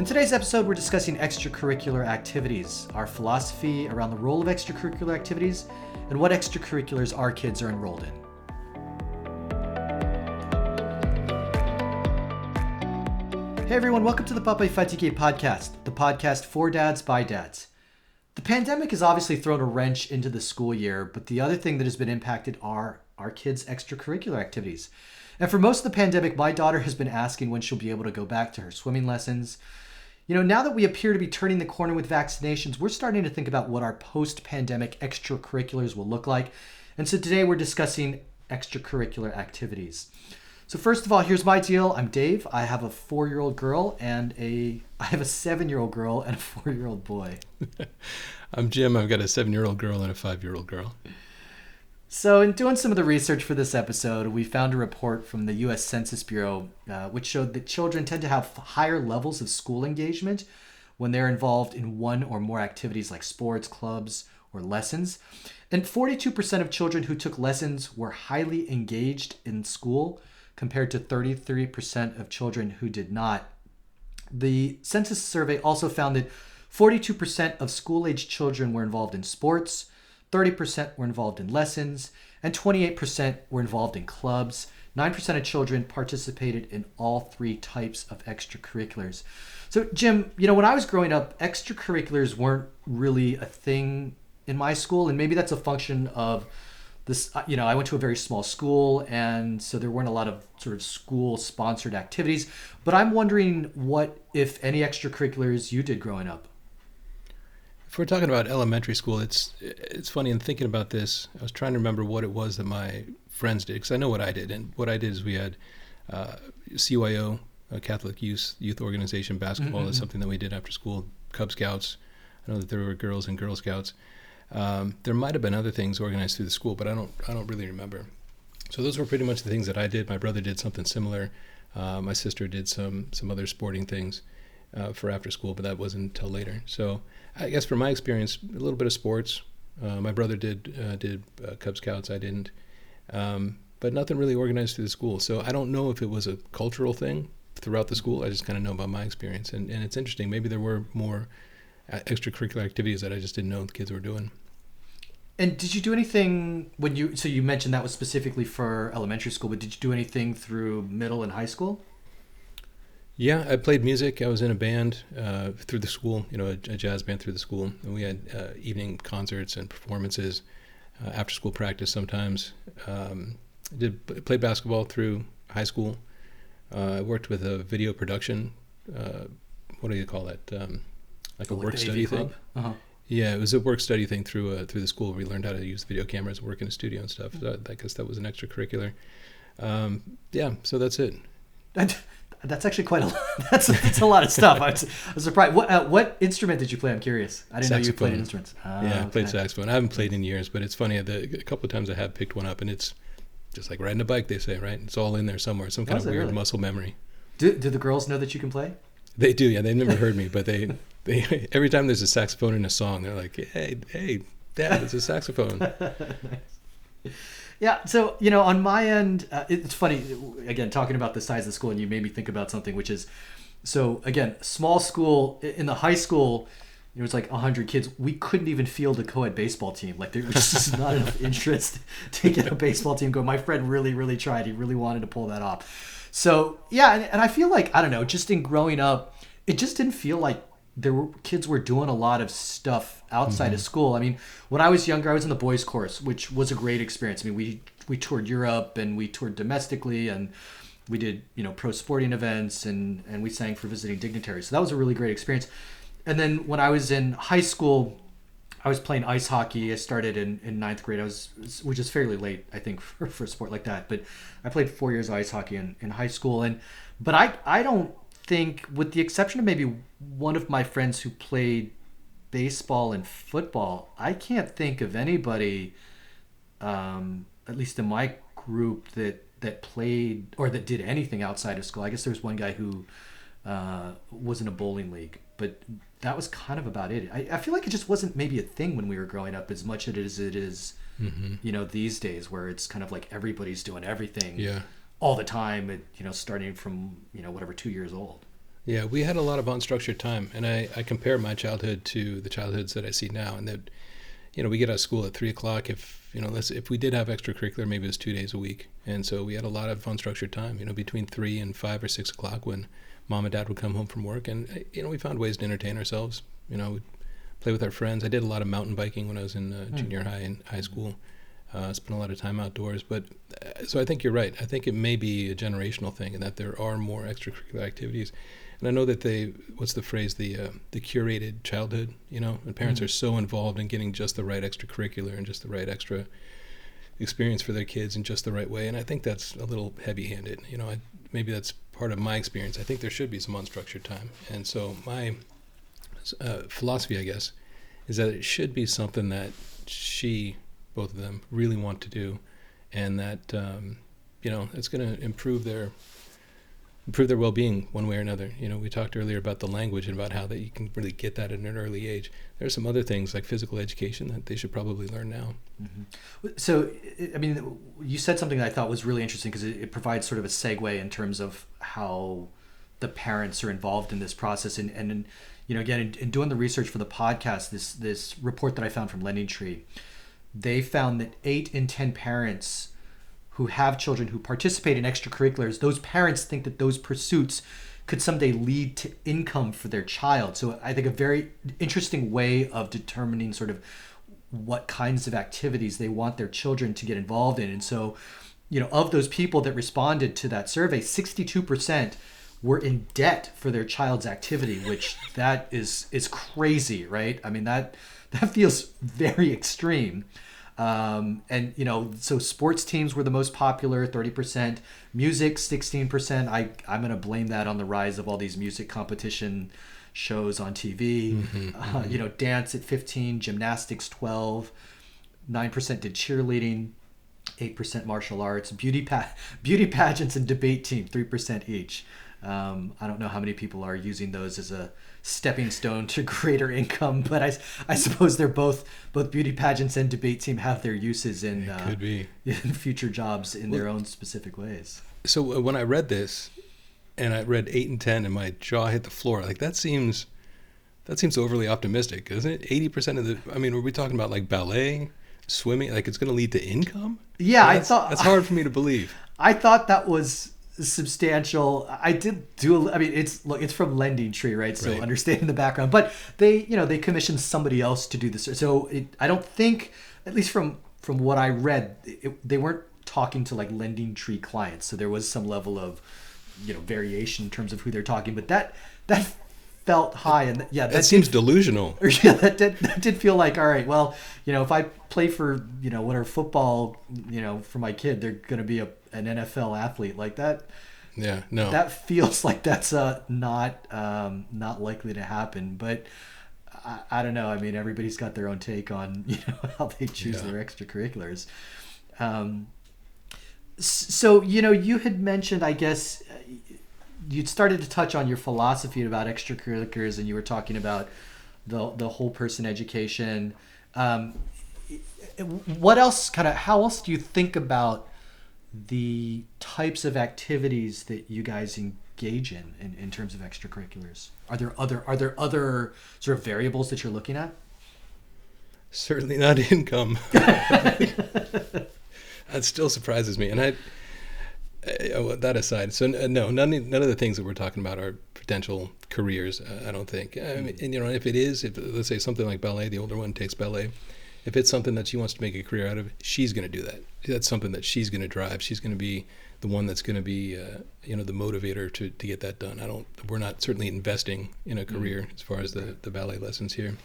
In today's episode, we're discussing extracurricular activities, our philosophy around the role of extracurricular activities, and what extracurriculars our kids are enrolled in. Hey everyone, welcome to the Papa Fatigue podcast, the podcast for dads by dads. The pandemic has obviously thrown a wrench into the school year, but the other thing that has been impacted are our kids' extracurricular activities. And for most of the pandemic, my daughter has been asking when she'll be able to go back to her swimming lessons. You know, now that we appear to be turning the corner with vaccinations, we're starting to think about what our post pandemic extracurriculars will look like. And so today we're discussing extracurricular activities. So first of all, here's my deal. I'm Dave. I have a 4-year-old girl and a I have a 7-year-old girl and a 4-year-old boy. I'm Jim. I've got a 7-year-old girl and a 5-year-old girl. So, in doing some of the research for this episode, we found a report from the U.S. Census Bureau uh, which showed that children tend to have higher levels of school engagement when they're involved in one or more activities like sports, clubs, or lessons. And 42% of children who took lessons were highly engaged in school, compared to 33% of children who did not. The census survey also found that 42% of school age children were involved in sports, 30% were involved in lessons, and 28% were involved in clubs. 9% of children participated in all three types of extracurriculars. So, Jim, you know, when I was growing up, extracurriculars weren't really a thing in my school, and maybe that's a function of this uh, you know i went to a very small school and so there weren't a lot of sort of school sponsored activities but i'm wondering what if any extracurriculars you did growing up if we're talking about elementary school it's it's funny in thinking about this i was trying to remember what it was that my friends did because i know what i did and what i did is we had uh, cyo a catholic youth youth organization basketball mm-hmm. is something that we did after school cub scouts i know that there were girls and girl scouts um, there might have been other things organized through the school, but I don't I don't really remember. So those were pretty much the things that I did. My brother did something similar. Uh, my sister did some some other sporting things uh, for after school, but that wasn't until later. So I guess from my experience, a little bit of sports. Uh, my brother did uh, did uh, Cub Scouts. I didn't, um, but nothing really organized through the school. So I don't know if it was a cultural thing throughout the school. I just kind of know about my experience, and and it's interesting. Maybe there were more uh, extracurricular activities that I just didn't know the kids were doing. And did you do anything when you? So you mentioned that was specifically for elementary school, but did you do anything through middle and high school? Yeah, I played music. I was in a band uh, through the school, you know, a, a, jazz band through the school, and we had uh, evening concerts and performances, uh, after school practice sometimes. Um, did play basketball through high school. Uh, I worked with a video production. Uh, what do you call that? Um, like a work study thing. Uh-huh. Yeah, it was a work study thing through uh, through the school. We learned how to use video cameras, work in a studio and stuff. So I guess that was an extracurricular. Um, yeah, so that's it. That's actually quite a that's that's a lot of stuff. I was, I was surprised. What uh, what instrument did you play? I'm curious. I didn't saxophone. know you played instruments. Oh, yeah, I played okay. saxophone. I haven't played in years, but it's funny. The, a couple of times I have picked one up, and it's just like riding a bike. They say, right? It's all in there somewhere. Some kind of weird really? muscle memory. Do do the girls know that you can play? They do. Yeah, they've never heard me, but they they every time there's a saxophone in a song, they're like, "Hey, hey, Dad, it's a saxophone." nice. Yeah, so you know, on my end, uh, it's funny. Again, talking about the size of the school, and you made me think about something, which is, so again, small school in the high school. It was like 100 kids. We couldn't even field a co-ed baseball team. Like there was just not enough interest to get a baseball team going. My friend really, really tried. He really wanted to pull that off. So yeah, and, and I feel like I don't know. Just in growing up, it just didn't feel like there were kids were doing a lot of stuff outside mm-hmm. of school. I mean, when I was younger, I was in the boys' course, which was a great experience. I mean, we we toured Europe and we toured domestically and we did you know pro sporting events and and we sang for visiting dignitaries. So that was a really great experience. And then when I was in high school, I was playing ice hockey. I started in, in ninth grade. I was, which is fairly late, I think, for, for a sport like that. But I played four years of ice hockey in, in high school, and but I I don't think, with the exception of maybe one of my friends who played baseball and football, I can't think of anybody, um, at least in my group, that that played or that did anything outside of school. I guess there was one guy who uh, was in a bowling league, but that was kind of about it. I, I feel like it just wasn't maybe a thing when we were growing up as much as it is, mm-hmm. you know, these days where it's kind of like everybody's doing everything. Yeah all the time, you know, starting from you know whatever two years old. Yeah, we had a lot of unstructured time, and I, I compare my childhood to the childhoods that I see now, and that, you know, we get out of school at three o'clock. If you know, let's if we did have extracurricular, maybe it was two days a week, and so we had a lot of unstructured time. You know, between three and five or six o'clock when mom and dad would come home from work, and you know, we found ways to entertain ourselves. You know, play with our friends. I did a lot of mountain biking when I was in uh, mm. junior high and high school. Uh, spent a lot of time outdoors, but uh, so I think you're right. I think it may be a generational thing, and that there are more extracurricular activities. And I know that they, what's the phrase, the uh, the curated childhood, you know, and parents mm-hmm. are so involved in getting just the right extracurricular and just the right extra experience for their kids in just the right way. And I think that's a little heavy-handed. You know, I, maybe that's part of my experience. I think there should be some unstructured time. And so my uh, philosophy, I guess, is that it should be something that she, both of them, really want to do, and that um, you know it's going to improve their improve their well-being one way or another. You know, we talked earlier about the language and about how that you can really get that at an early age. There are some other things like physical education that they should probably learn now. Mm-hmm. So, I mean, you said something that I thought was really interesting because it, provides sort of a segue in terms of how the parents are involved in this process. And, and you know, again, in, in doing the research for the podcast, this this report that I found from Lending Tree, they found that eight in ten parents who have children who participate in extracurriculars, those parents think that those pursuits could someday lead to income for their child. So I think a very interesting way of determining sort of what kinds of activities they want their children to get involved in. And so, you know, of those people that responded to that survey, 62% were in debt for their child's activity, which that is is crazy, right? I mean that that feels very extreme. Um, and you know, so sports teams were the most popular, thirty percent. Music, sixteen percent. I I'm gonna blame that on the rise of all these music competition shows on TV. Mm-hmm, uh, mm-hmm. You know, dance at fifteen, gymnastics twelve, nine percent did cheerleading, eight percent martial arts, beauty pa- beauty pageants, and debate team three percent each. Um, I don't know how many people are using those as a stepping stone to greater income. But I, I suppose they're both both beauty pageants and debate team have their uses in uh, could be in future jobs in well, their own specific ways. So uh, when I read this, and I read eight and ten, and my jaw hit the floor. Like that seems that seems overly optimistic, isn't it? Eighty percent of the. I mean, are we talking about like ballet? Swimming, like it's going to lead to income? Yeah, I thought that's hard for me to believe. I thought that was substantial. I did do. A, I mean, it's look, it's from Lending Tree, right? So right. understanding the background, but they, you know, they commissioned somebody else to do this. So it, I don't think, at least from from what I read, it, they weren't talking to like Lending Tree clients. So there was some level of, you know, variation in terms of who they're talking. But that that felt high, and yeah, that, that seems did, delusional. Yeah, that did that did feel like all right. Well, you know, if I play for you know whatever football, you know, for my kid, they're going to be a an NFL athlete like that. Yeah, no. That feels like that's uh, not um, not likely to happen. But I, I, don't know. I mean, everybody's got their own take on you know how they choose yeah. their extracurriculars. Um, so you know, you had mentioned, I guess, uh, you'd started to touch on your philosophy about extracurriculars, and you were talking about the the whole person education. Um, what else kind of how else do you think about the types of activities that you guys engage in, in in terms of extracurriculars? Are there other are there other sort of variables that you're looking at? Certainly not income. that still surprises me, and I. Uh, that aside, so uh, no, none none of the things that we're talking about are potential careers. Uh, I don't think. I mean, and you know, if it is, if let's say something like ballet, the older one takes ballet if it's something that she wants to make a career out of, she's going to do that. That's something that she's going to drive. She's going to be the one that's going to be, uh, you know, the motivator to, to get that done. I don't. We're not certainly investing in a career mm-hmm. as far as the the ballet lessons here.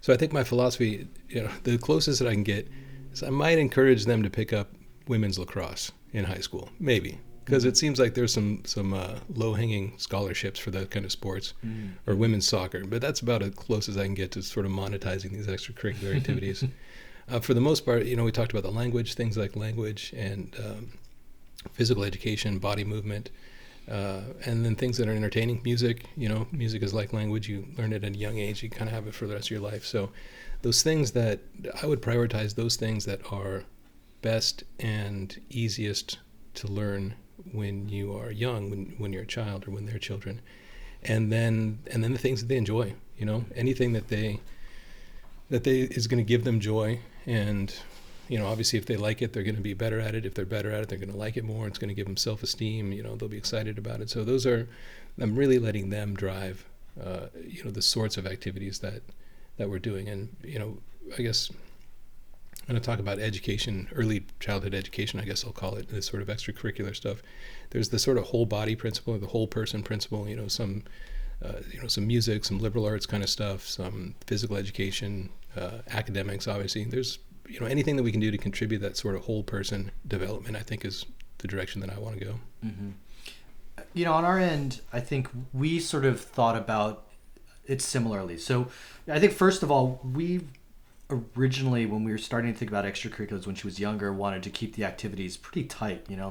So I think my philosophy, you know, the closest that I can get is I might encourage them to pick up women's lacrosse in high school, maybe because it seems like there's some some uh, low hanging scholarships for that kind of sports mm. or women's soccer. But that's about as close as I can get to sort of monetizing these extracurricular activities. uh, for the most part, you know, we talked about the language, things like language and um, physical education, body movement. Uh, and then things that are entertaining, music. You know, music is like language. You learn it at a young age. You kind of have it for the rest of your life. So, those things that I would prioritize, those things that are best and easiest to learn when you are young, when when you're a child or when they're children, and then and then the things that they enjoy. You know, anything that they that they is going to give them joy and you know obviously if they like it they're going to be better at it. If they're better at it they're going to like it more. It's going to give them self-esteem you know they'll be excited about it. So those are i'm really letting them drive uh, you know the sorts of activities that that we're doing. And you know i guess going to talk about education early childhood education i guess i'll call it this sort of extracurricular stuff. There's the sort of whole body principle the whole person principle you know some uh, you know some music some liberal arts kind of stuff some physical education uh, academics obviously. There's you know anything that we can do to contribute that sort of whole person development i think is the direction that i want to go. Mm-hmm. you know on our end i think we sort of thought about it similarly. So i think first of all we originally when we were starting to think about extracurriculars when she was younger wanted to keep the activities pretty tight you know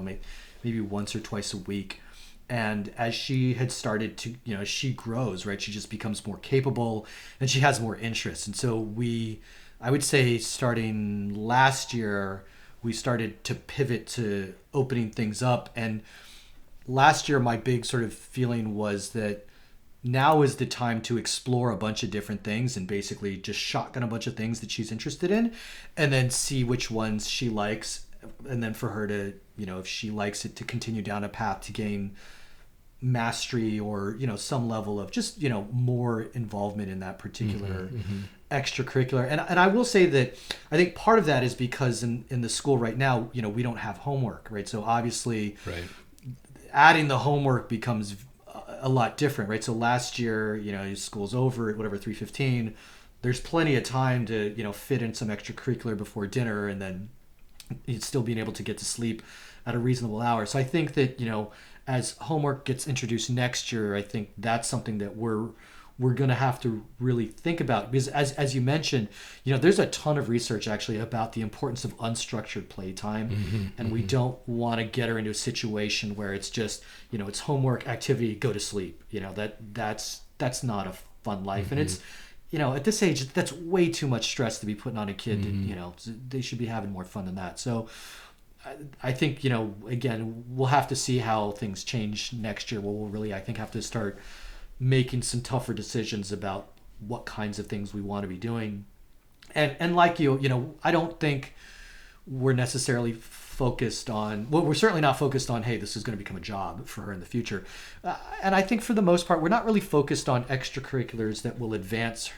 maybe once or twice a week. And as she had started to you know she grows right? She just becomes more capable and she has more interests and so we i would say starting last year we started to pivot to opening things up. And last year my big sort of feeling was that now is the time to explore a bunch of different things and basically just shotgun a bunch of things that she's interested in and then see which ones she likes and then for her to you know if she likes it to continue down a path to gain mastery or you know some level of just you know more involvement in that particular mm-hmm, mm-hmm. extracurricular and, and i will say that i think part of that is because in, in the school right now you know we don't have homework right so obviously right. adding the homework becomes a lot different right? So last year you know school's over at whatever 315 there's plenty of time to you know fit in some extracurricular before dinner and then you'd still being able to get to sleep at a reasonable hour. So i think that you know as homework gets introduced next year, I think that's something that we're we're going to have to really think about because as, as you mentioned you know there's a ton of research actually about the importance of unstructured playtime mm-hmm, and mm-hmm. we don't want to get her into a situation where it's just you know it's homework activity go to sleep you know that that's that's not a fun life mm-hmm. and it's you know at this age that's way too much stress to be putting on a kid mm-hmm. you know they should be having more fun than that so I think you know again we'll have to see how things change next year. We'll really I think have to start making some tougher decisions about what kinds of things we want to be doing. And and like you, you know, I don't think we're necessarily focused on well we're certainly not focused on hey this is going to become a job for her in the future uh, and i think for the most part we're not really focused on extracurriculars that will advance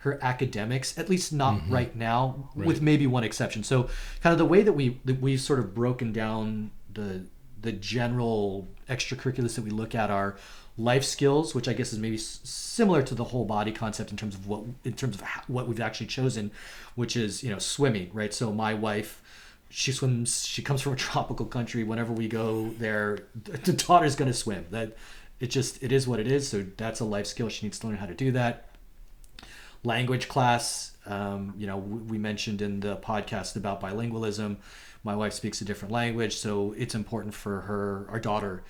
her academics, at least not mm-hmm. right now, right. with maybe one exception. So, kind of the way that we that we've sort of broken down the the general extracurriculars that we look at are life skills, which I guess is maybe similar to the whole body concept in terms of what in terms of what we've actually chosen, which is you know swimming, right? So my wife. She swims. She comes from a tropical country. Whenever we go there, the daughter's gonna swim. That it just it is what it is. So that's a life skill. She needs to learn how to do that language class. Um, you know, we mentioned in the podcast about bilingualism. My wife speaks a different language, so it's important for her, our daughter,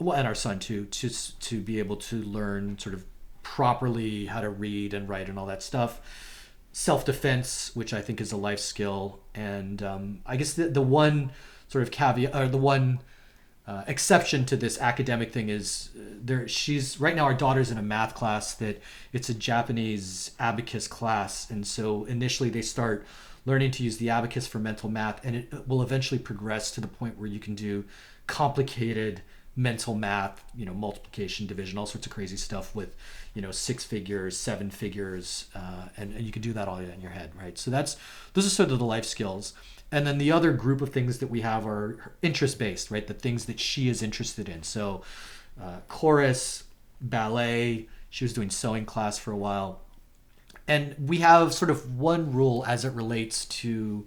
well, and our son too, to to be able to learn sort of properly how to read and write and all that stuff. Self defense, which I think is a life skill, and um, I guess the the one sort of caveat or the one uh, exception to this academic thing is uh, there she's right now our daughter's in a math class that it's a japanese abacus class and so initially they start learning to use the abacus for mental math and it will eventually progress to the point where you can do complicated mental math you know multiplication division all sorts of crazy stuff with you know six figures seven figures uh, and, and you can do that all in your head right? So that's those are sort of the life skills. And then the other group of things that we have are interest based right? The things that she is interested in. So uh, chorus ballet she was doing sewing class for a while. And we have sort of one rule as it relates to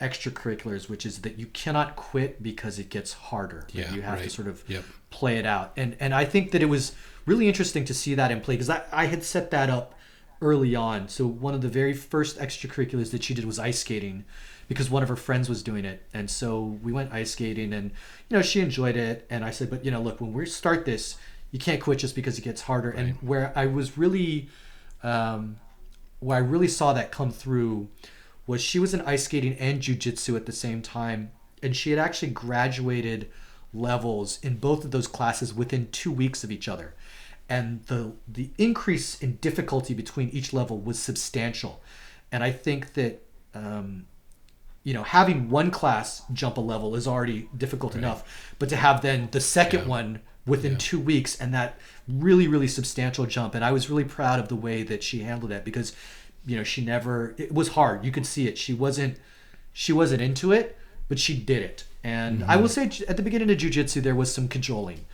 extracurriculars which is that you cannot quit because it gets harder yeah, you have right. to sort of yep. play it out and and i think that it was really interesting to see that in play because I, I had set that up early on so one of the very first extracurriculars that she did was ice skating because one of her friends was doing it and so we went ice skating and you know she enjoyed it and i said but you know look when we start this you can't quit just because it gets harder right. and where i was really um, where i really saw that come through was she was in ice skating and jiu-jitsu at the same time and she had actually graduated levels in both of those classes within two weeks of each other and the the increase in difficulty between each level was substantial and i think that um, you know having one class jump a level is already difficult Right. enough but to have then the second Yeah. one within Yeah. two weeks and that really really substantial jump and i was really proud of the way that she handled it because you know she never it was hard. You could see it. She wasn't she wasn't into it but she did it. And i will mm-hmm. say at the beginning of jiu-jitsu there was some cajoling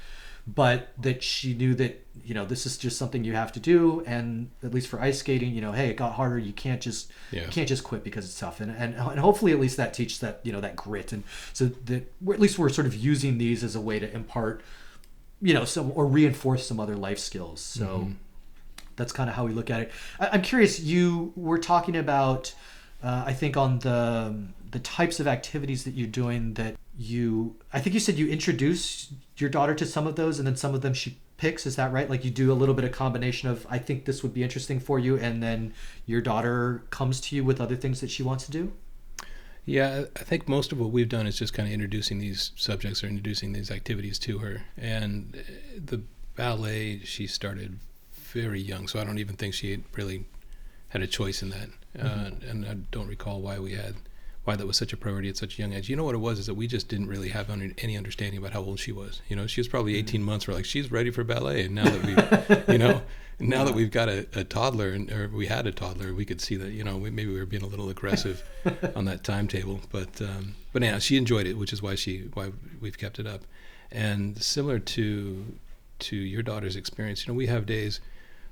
but that she knew that you know this is just something you have to do. And at least for ice skating you know hey it got harder. You can't just Yeah. you can't just quit because it's tough. And, and and hopefully at least that teaches that you know that grit. And so that we're, at least we're sort of using these as a way to impart you know some or reinforce some other life skills. So mm-hmm. That's kind of how we look at it. I, i'm curious you were talking about uh, i think on the the types of activities that you're doing that you i think you said you introduce your daughter to some of those and then some of them she picks is that right? Like you do a little bit of combination of i think this would be interesting for you and then your daughter comes to you with other things that she wants to do? Yeah, I think most of what we've done is just kind of introducing these subjects or introducing these activities to her. And uh, the ballet, she started very young, so I don't even think she really had a choice in that. Uh, and I don't recall why we had why that was such a priority at such a young age. You know what it was is that we just didn't really have under, any understanding about how old she was. You know, she was probably 18 months. We're like, she's ready for ballet. And now that we, you know, now that we've got a, a toddler and or we had a toddler, we could see that you know we, maybe we were being a little aggressive on that timetable. But um, but yeah, she enjoyed it, which is why she why we've kept it up. And similar to to your daughter's experience, you know, we have days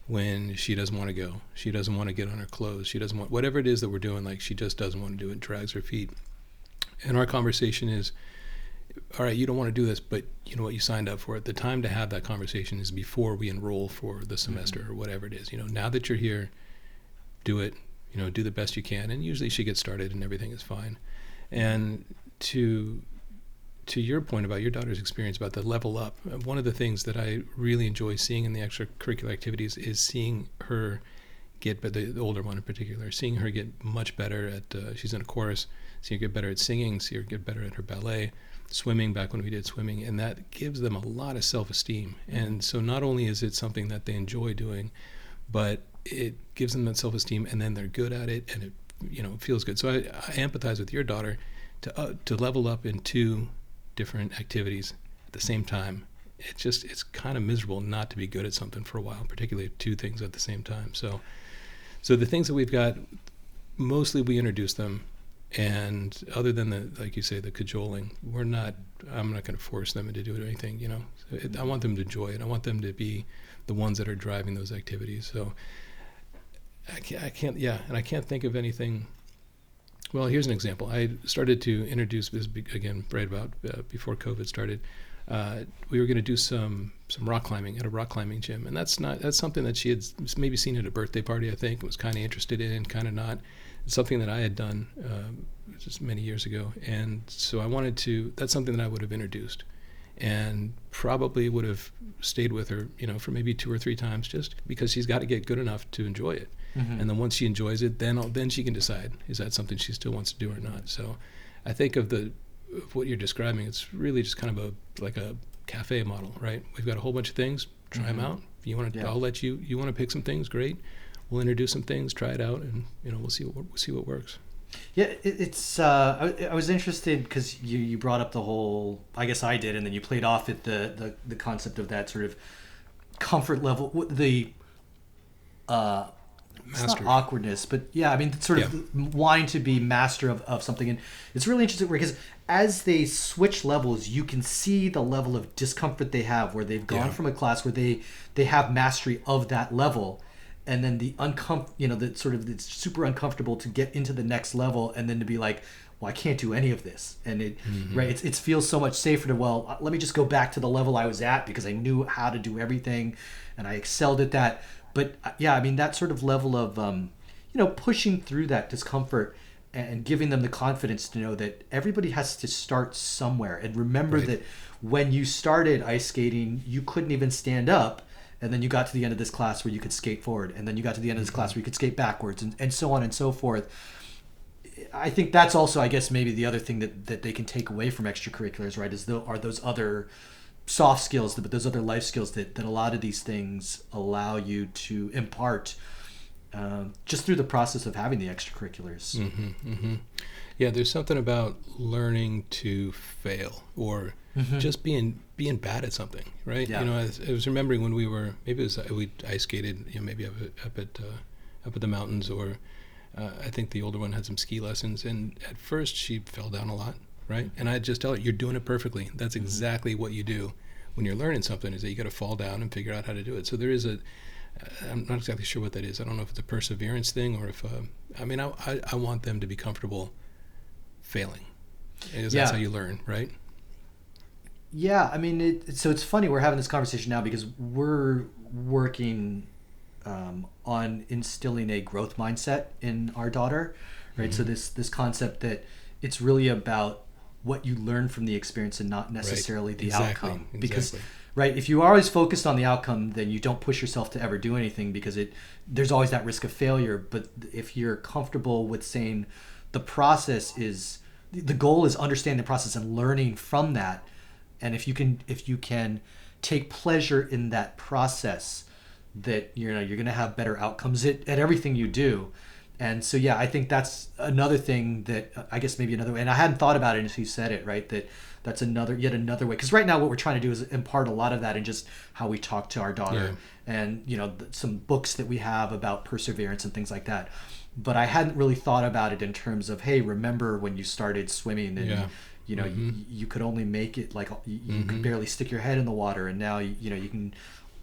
when she doesn't want to go. She doesn't want to get on her clothes. She doesn't want whatever it is that we're doing. Like she just doesn't want to do it. Drags her feet. And our conversation is, all right, you don't want to do this, but you know what? You signed up for it. The time to have that conversation is before we enroll for the mm-hmm. semester or whatever it is. You know, now that you're here, do it. You know, do the best you can. And usually she gets started and everything is fine. And to to your point about your daughter's experience about the level up, one of the things that I really enjoy seeing in the extracurricular activities is seeing her get, but the, the older one in particular, seeing her get much better at. Uh, she's in a chorus. See her get better at singing. See her get better at her ballet, swimming. Back when we did swimming, and that gives them a lot of self-esteem. And so not only is it something that they enjoy doing, but it gives them that self-esteem, and then they're good at it, and it you know feels good. So I, I empathize with your daughter to uh, to level up in two different activities at the same time. It's just it's kind of miserable not to be good at something for a while, particularly two things at the same time. So so the things that we've got, mostly we introduce them, and other than the like you say the cajoling, we're not. I'm not going to force them into doing anything. You know, so it, I want them to enjoy it. I want them to be the ones that are driving those activities. So I can't, I can't yeah, and I can't think of anything. Well, here's an example. I started to introduce this again right about uh, before COVID started. Uh, we were going to do some some rock climbing at a rock climbing gym, and that's not that's something that she had maybe seen at a birthday party. I think was kind of interested in, kind of not. It's something that I had done um, just many years ago, and so I wanted to. That's something that I would have introduced, and probably would have stayed with her, you know, for maybe two or three times, just because she's got to get good enough to enjoy it. And then once she enjoys it, then then she can decide is that something she still wants to do or not. So, I think of the of what you're describing. It's really just kind of a like a cafe model, right? We've got a whole bunch of things. Try them out. If you want to, Yeah. I'll let you. You want to pick some things, great. We'll introduce some things, try it out, and you know we'll see what we'll see what works. Yeah, it, it's. Uh, I, I was interested because you, you brought up the whole. I guess I did, and then you played off at the the, the concept of that sort of comfort level, the. Uh, it's not awkwardness, but yeah, I mean, sort of wanting to be master of, of something, and it's really interesting because as they switch levels, you can see the level of discomfort they have, where they've gone Yeah. from a class where they they have mastery of that level, and then the uncom you know the sort of it's super uncomfortable to get into the next level and then to be like well i can't do any of this. And it mm-hmm. right it's, it feels so much safer to well let me just go back to the level i was at because i knew how to do everything and i excelled at that but uh, yeah i mean that sort of level of um, you know pushing through that discomfort and giving them the confidence to know that everybody has to start somewhere and remember Right. that when you started ice skating you couldn't even stand up and then you got to the end of this class where you could skate forward and then you got to the end of this class where you could skate backwards and, and so on and so forth I think that's also, I guess, maybe the other thing that, that they can take away from extracurriculars, right? Is the, are those other soft skills, but those other life skills that, that a lot of these things allow you to impart um, just through the process of having the extracurriculars. Mm-hmm, mm-hmm. Yeah, there's something about learning to fail or mm-hmm. just being being bad at something, right? Yeah. You know, I was, I was, remembering when we were maybe it was we ice skated, you know, maybe up at up at, uh, up at the mountains, or uh, I think the older one had some ski lessons, and at first she fell down a lot, right? And I just tell her, "You're doing it perfectly. That's mm-hmm. exactly what you do when you're learning something. Is that you got to fall down and figure out how to do it." So there is a I'm not exactly sure what that is. I don't know if it's a perseverance thing or if uh, I mean I, I, I want them to be comfortable failing because yeah. that's how you learn, right? Yeah, I mean, it, so it's funny we're having this conversation now because we're working um, on instilling a growth mindset in our daughter, right? Mm-hmm. So this this concept that it's really about what you learn from the experience and not necessarily right. the exactly. outcome, because. Exactly right if you are always focused on the outcome then you don't push yourself to ever do anything because it there's always that risk of failure but if you're comfortable with saying the process is the goal is understanding the process and learning from that and if you can if you can take pleasure in that process that you know you're going to have better outcomes at, at everything you do and so yeah i think that's another thing that i guess maybe another way and i hadn't thought about it until you said it right that that's another yet another way because right now what we're trying to do is impart a lot of that in just how we talk to our daughter yeah. and you know some books that we have about perseverance and things like that but i hadn't really thought about it in terms of hey remember when you started swimming and yeah. you know mm-hmm. you, you, could only make it like you, you mm-hmm. could barely stick your head in the water and now you, you know you can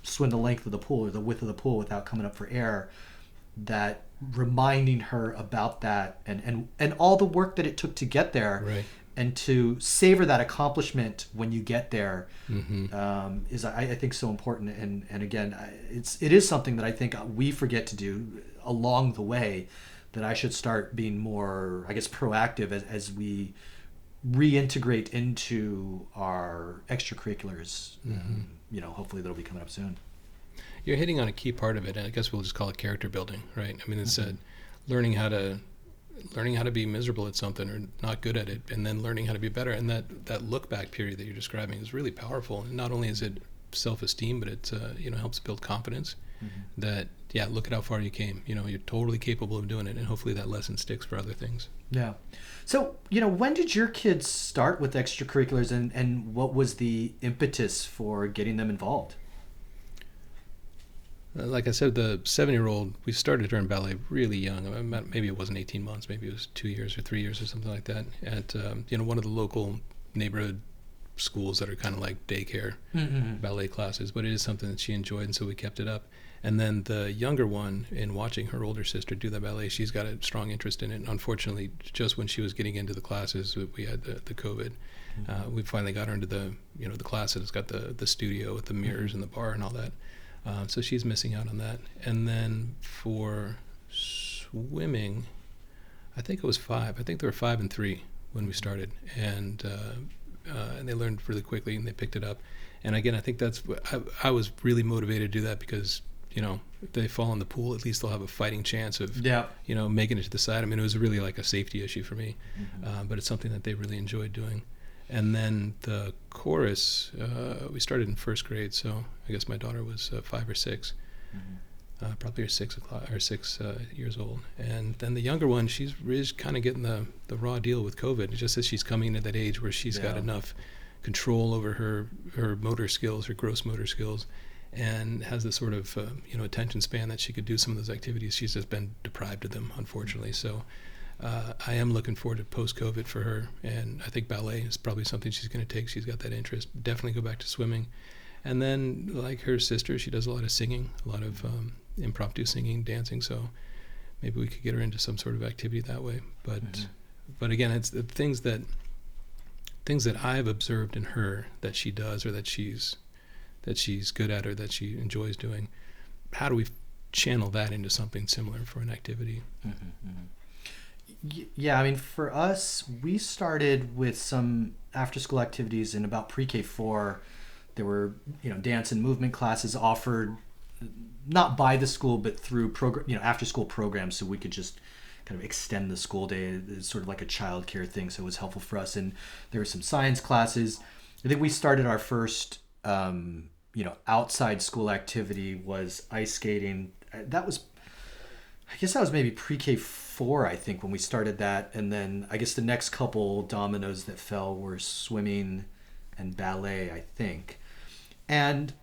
swim the length of the pool or the width of the pool without coming up for air that reminding her about that and and and all the work that it took to get there right and to savor that accomplishment when you get there mm-hmm. um, is I, I, think so important and and again it's it is something that I think we forget to do along the way that I should start being more I guess proactive as, as we reintegrate into our extracurriculars mm-hmm. um, you know hopefully that'll be coming up soon you're hitting on a key part of it and I guess we'll just call it character building right? I mean it's mm-hmm. learning how to learning how to be miserable at something or not good at it and then learning how to be better. And that that look back period that you're describing is really powerful. And not only is it self-esteem but it uh, you know helps build confidence mm-hmm. that yeah look at how far you came. You know you're totally capable of doing it and hopefully that lesson sticks for other things. Yeah. So you know when did your kids start with extracurriculars and and what was the impetus for getting them involved like I said, the seven-year-old, we started her in ballet really young. Maybe it wasn't 18 months. Maybe it was two years or three years or something like that. At um, you know one of the local neighborhood schools that are kind of like daycare mm-hmm. ballet classes. But it is something that she enjoyed, and so we kept it up. And then the younger one, in watching her older sister do the ballet, she's got a strong interest in it. And unfortunately, just when she was getting into the classes, we had the, the COVID. Mm-hmm. Uh, we finally got her into the you know the class that has got the the studio with the mirrors mm-hmm. and the bar and all that. Uh, so she's missing out on that. And then for swimming, I think it was five. I think there were five and three when we started, and uh, uh, and they learned really quickly and they picked it up. And again, I think that's I, I was really motivated to do that because you know if they fall in the pool, at least they'll have a fighting chance of yeah. you know making it to the side. I mean, it was really like a safety issue for me, mm-hmm. uh, but it's something that they really enjoyed doing. And then the chorus, uh, we started in first grade, so I guess my daughter was uh, five or 6 mm-hmm. uh, probably six o'clock or six uh, years old. And then the younger one, she's really kind of getting the, the raw deal with COVID. It's just as she's coming to that age where she's yeah. got enough control over her her motor skills, her gross motor skills, and has this sort of uh, you know attention span that she could do some of those activities. She's just been deprived of them, unfortunately. So uh, I am looking forward to post COVID for her, and I think ballet is probably something she's going to take. She's got that interest. Definitely go back to swimming, and then like her sister, she does a lot of singing, a lot of um, impromptu singing, dancing. So maybe we could get her into some sort of activity that way. But mm-hmm. but again, it's the things that things that I've observed in her that she does or that she's that she's good at or that she enjoys doing. How do we channel that into something similar for an activity? Mm-hmm, mm-hmm yeah, I mean, for us, we started with some after school activities in about pre K four. There were you know dance and movement classes offered not by the school but through program you know after school programs, so we could just kind of extend the school day. It's sort of like a childcare thing, so it was helpful for us. And there were some science classes. I think we started our first, um, you know, outside school activity was ice skating. That was, I guess that was maybe pre-K four. I think when we started that, and then I guess the next couple dominoes that fell were swimming and ballet. I think, and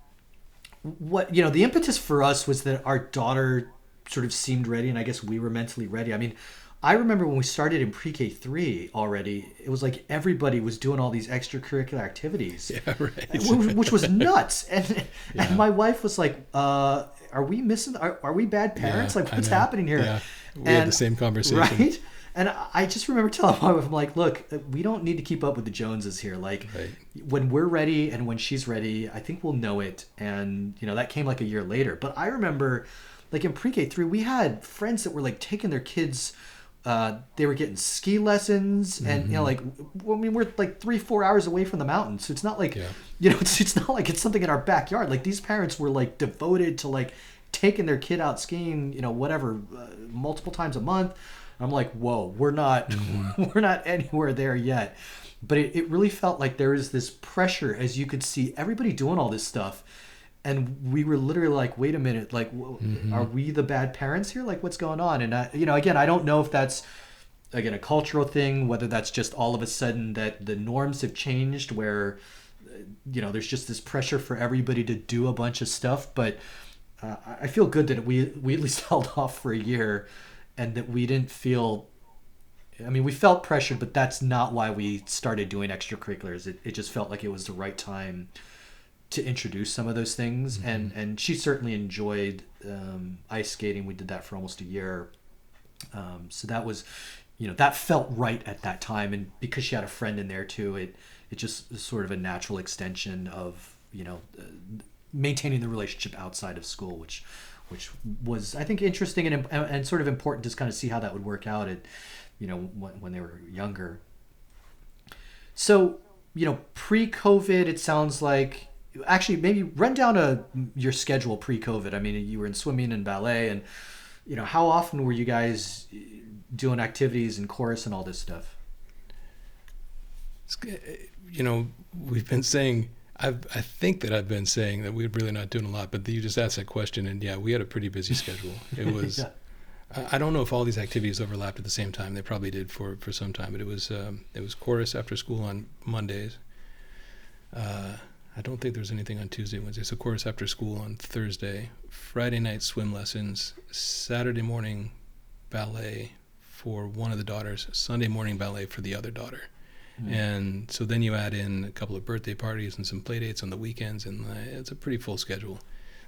what you know the impetus for us was that our daughter sort of seemed ready and i guess we were mentally ready i mean i remember when we started in pre-k 3 already it was like everybody was doing all these extracurricular activities Yeah, right. which, which was nuts and Yeah. and my wife was like uh are we missing are, are we bad parents Yeah, like what's happening here Yeah. We had the same conversation. right and i just remember telling my wife i'm like look we don't need to keep up with the joneses here like Right. when we're ready and when she's ready, I think we'll know it. And you know that came like a year later. But I remember, like in pre-K three, we had friends that were like taking their kids. Uh, they were getting ski lessons, and you know, like w- I mean, we're like three, four hours away from the mountains, so it's not like Yeah. you know, it's it's not like it's something in our backyard. Like these parents were like devoted to like taking their kid out skiing, you know, whatever, uh, multiple times a month. I'm like, whoa, we're not, we're not anywhere there yet. But it, it really felt like there was this pressure as you could see everybody doing all this stuff. And we were literally like, wait a minute, like, wh- are we the bad parents here? Like, what's going on? And, I, you know, again, I don't know if that's, again, a cultural thing, whether that's just all of a sudden that the norms have changed where, you know, there's just this pressure for everybody to do a bunch of stuff. But uh, I I feel good that we, we at least held off for a year and that we didn't feel I mean, we felt pressured, but that's not why we started doing extracurriculars. It, it just felt like it was the right time to introduce some of those things. And, and she certainly enjoyed um, ice skating. We did that for almost a year. Um, so that was, you know, that felt right at that time. And because she had a friend in there too, it, it just sort of a natural extension of, you know, uh, maintaining the relationship outside of school, which, which was, I think, interesting and, and, sort of important to kind of see how that would work out. It, you know, when, when they were younger. So, you know, pre-COVID, it sounds like actually maybe run down a your schedule pre-COVID. I mean, you were in swimming and ballet, and you know, how often were you guys doing activities and chorus and all this stuff? It's g- You know, we've been saying. I've, I think that I've been saying that we're really not doing a lot, but you just asked that question, and yeah, we had a pretty busy schedule. It was. Yeah. I I don't know if all these activities overlapped at the same time. They probably did for, for some time, but it was um, it was chorus after school on Mondays. Uh, I don't think there was anything on Tuesday, Wednesday. So chorus after school on Thursday. Friday night swim lessons. Saturday morning ballet for one of the daughters. Sunday morning ballet for the other daughter. And so then you add in a couple of birthday parties and some play dates on the weekends, and uh, it's a pretty full schedule.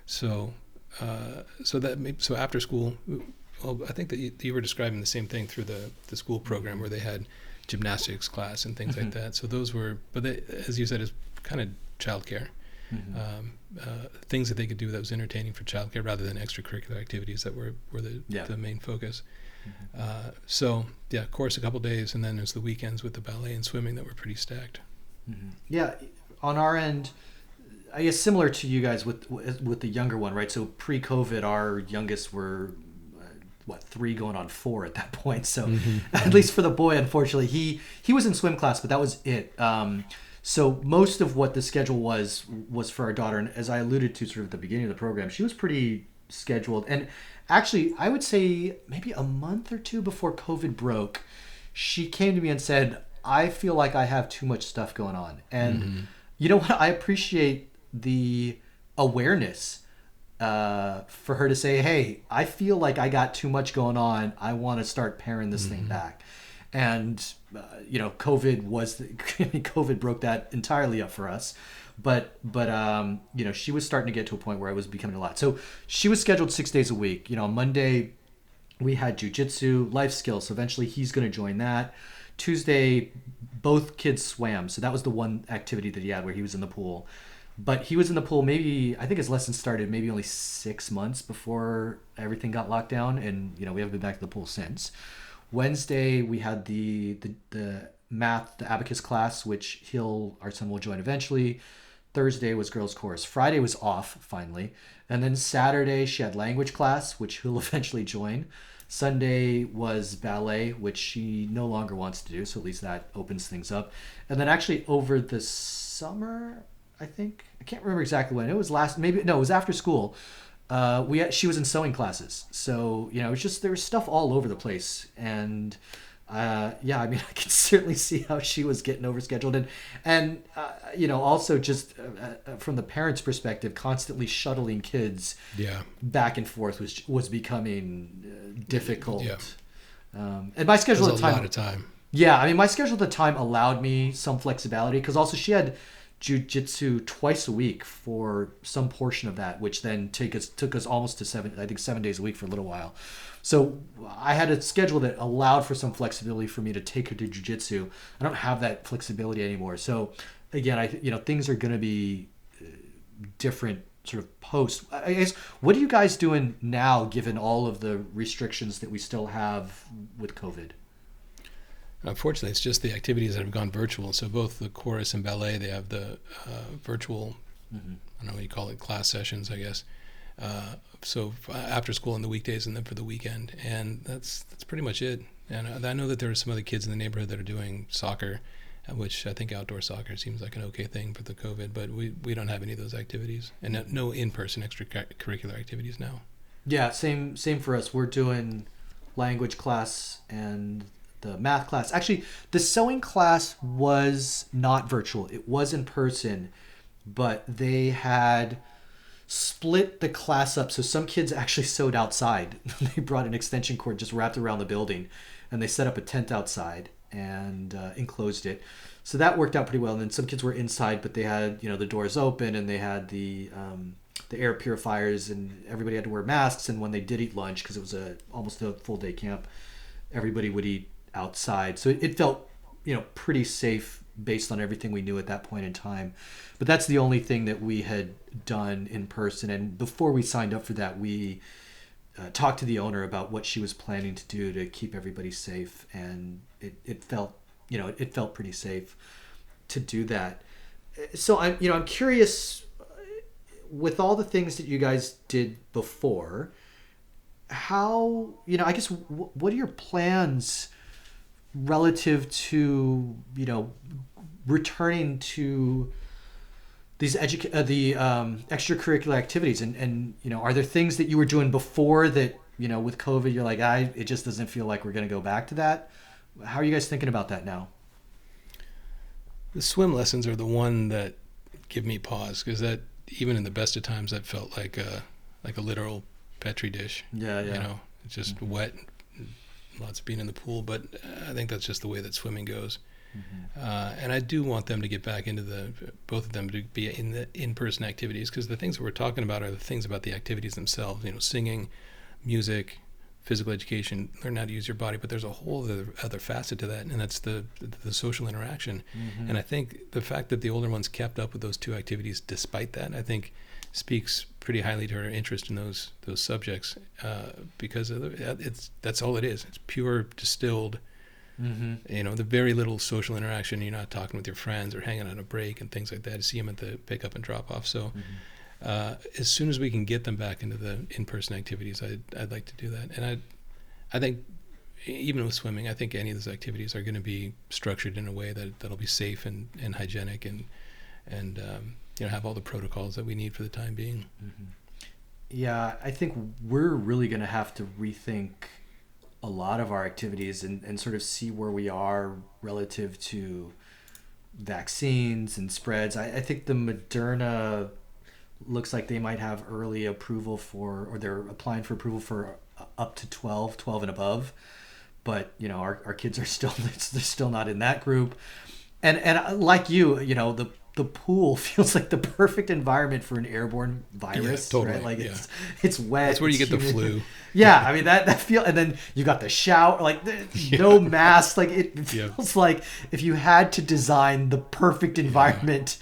So, uh, so that may, so after school, well, I think that you, you were describing the same thing through the the school program where they had gymnastics class and things like Mhm. that. So those were, but they, as you said, it's kind of childcare. Mhm. Um, uh, things that they could do that was entertaining for childcare rather than extracurricular activities that were, were the, Yeah. the main focus. Mhm. Uh, so yeah, of course a couple days, and then there's the weekends with the ballet and swimming that were pretty stacked. Mhm. Yeah, on our end, I guess similar to you guys with with the younger one, right? So pre-COVID, our youngest were uh, what three going on four at that point. So Mhm. at least for the boy, unfortunately, he he was in swim class, but that was it. Um, so most of what the schedule was was for our daughter, and as I alluded to sort of at the beginning of the program, she was pretty scheduled. And actually, I would say maybe a month or two before COVID broke, she came to me and said, "I feel like I have too much stuff going on." And you know what? I appreciate the awareness uh, for her to say, "Hey, I feel like I got too much going on. I want to start paring this thing back." And uh, you know, COVID was COVID broke that entirely up for us. But but um, you know, she was starting to get to a point where i was becoming a lot. So she was scheduled six days a week. You know, Monday we had jujitsu, life skills. So eventually he's going to join that. Tuesday, both kids swam. So that was the one activity that he had where he was in the pool. But he was in the pool maybe, I think his lesson started maybe only six months before everything got locked down. And, you know, we haven't been back to the pool since. Wednesday, we had the, the, the math, the abacus class, which he'll, our son will join eventually. Thursday was girls' chorus. Friday was off finally, and then Saturday she had language class, which he'll eventually join. Sunday was ballet, which she no longer wants to do, so at least that opens things up. And then actually over the summer, I think I can't remember exactly when it was last. Maybe no, it was after school. Uh, we she was in sewing classes, so you know it's just there was stuff all over the place, and uh, yeah, I mean I can certainly see how she was getting overscheduled, and and uh, you know also just uh, uh, from the parents' perspective, constantly shuttling kids Yeah. back and forth was was becoming uh, difficult. Yeah. Um, and my schedule at the time time. yeah, I mean, my schedule at the time allowed me some flexibility because also she had jujitsu twice a week for some portion of that, which then take us took us almost to seven, I think seven days a week for a little while. So I had a schedule that allowed for some flexibility for me to take her to jujitsu. I don't have that flexibility anymore. So again, I you know things are going to be uh, different sort of post. I guess what are you guys doing now, given all of the restrictions that we still have with COVID? Unfortunately, it's just the activities that have gone virtual. So both the chorus and ballet, they have the uh, virtual, I don't know what you call it, class sessions, I guess. Uh, so after school on the weekdays and then for the weekend, and that's that's pretty much it. And I, I know that there are some other kids in the neighborhood that are doing soccer, uh, which I think outdoor soccer seems like an okay thing for the COVID, but we, we don't have any of those activities and no, no in-person extracurricular activities now. Yeah, same same for us. We're doing language class and the math class. Actually, the sewing class was not virtual. It was in person, but they had split the class up so some kids actually sewed outside. they brought an extension cord just wrapped around the building and they set up a tent outside and uh, enclosed it. So that worked out pretty well. And then some kids were inside, but they had you know the doors open and they had the um, the air purifiers and everybody had to wear masks. And when they did eat lunch, because it was a almost a full day camp, everybody would eat outside. So it, felt you know pretty safe based on everything we knew at that point in time. But that's the only thing that we had done in person. And before we signed up for that, we uh, talked to the owner about what she was planning to do to keep everybody safe, and it, it felt you know it felt pretty safe to do that. So I'm you know I'm curious uh, with all the things that you guys did before, how you know I guess w- what are your plans relative to you know returning to these educa- uh, the um, extracurricular activities and and you know are there things that you were doing before that you know with covid you're like i it just doesn't feel like we're going to go back to that how are you guys thinking about that now The swim lessons are the one that give me pause because that even in the best of times that felt like a like a literal petri dish. yeah yeah. You know, it's just wet, lots of being in the pool. But uh, I think that's just the way that swimming goes. Mm-hmm. Uh, and I do want them to get back into the both of them to be in the in-person activities because the things that we're talking about are the things about the activities themselves. You know, singing, music, physical education, learn how to use your body. But there's a whole other, other facet to that, and that's the the social interaction. Mm-hmm. And I think the fact that the older ones kept up with those two activities despite that, I think, speaks pretty highly to her interest in those those subjects uh, because of the, it's that's all it is. It's pure distilled mm-hmm. you know, the very little social interaction. You're not talking with your friends or hanging on a break and things like that. To see them at the pickup and drop off. So, uh, as soon as we can get them back into the in-person activities, I'd, I'd like to do that. And I, I think even with swimming, I think any of those activities are going to be structured in a way that that'll be safe and, and hygienic and and um, you know have all the protocols that we need for the time being. yeah i think we're really going to have to rethink a lot of our activities and, and sort of see where we are relative to vaccines and spreads. I, I think the moderna looks like they might have early approval for or they're applying for approval for uh, up to 12 12 and above. But you know our, our kids are still they're still not in that group. And and uh, like you you know the the pool feels like the perfect environment for an airborne virus totally, right like yeah. it's it's wet That's where you get the flu. yeah i mean that that feel and then you got the shower like the, no mask like it Yeah. feels like if you had to design the perfect environment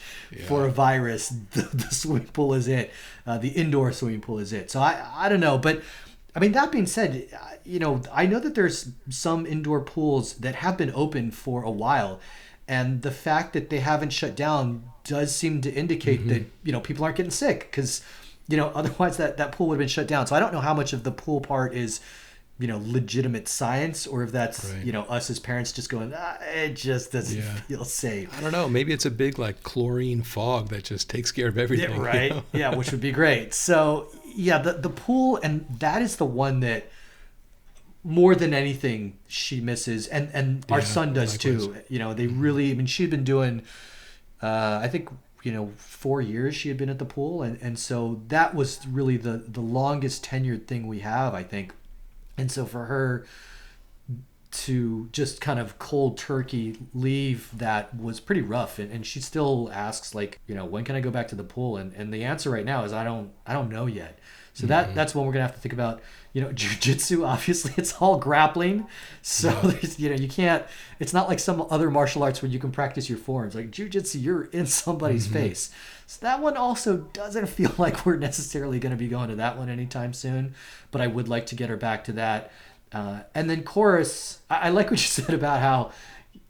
for Yeah. a virus the, the swimming pool is it uh, the indoor swimming pool is it so i i don't know but i mean that being said you know i know that there's some indoor pools that have been open for a while and the fact that they haven't shut down does seem to indicate Mm-hmm. that you know people aren't getting sick because you know otherwise that that pool would have been shut down so i don't know how much of the pool part is you know legitimate science or if that's Right. you know us as parents just going ah, it just doesn't Yeah. feel safe I don't know. Maybe it's a big like chlorine fog that just takes care of everything. yeah, you right know? yeah which would be great so yeah the, the pool and that is the one that more than anything she misses and and our son does too. you know they really i mean she'd been doing uh i think you know four years she had been at the pool and and so that was really the the longest tenured thing we have i think. And so for her to just kind of cold turkey leave that was pretty rough and, and she still asks like you know when can i go back to the pool? And, and the answer right now is i don't i don't know yet so that that's one we're gonna have to think about. You know jujitsu obviously it's all grappling. So Yeah. there's you know you can't it's not like some other martial arts where you can practice your forms like jujitsu you're in somebody's face. So that one also doesn't feel like we're necessarily going to be going to that one anytime soon but i would like to get her back to that. Uh, and then chorus, I, I like what you said about how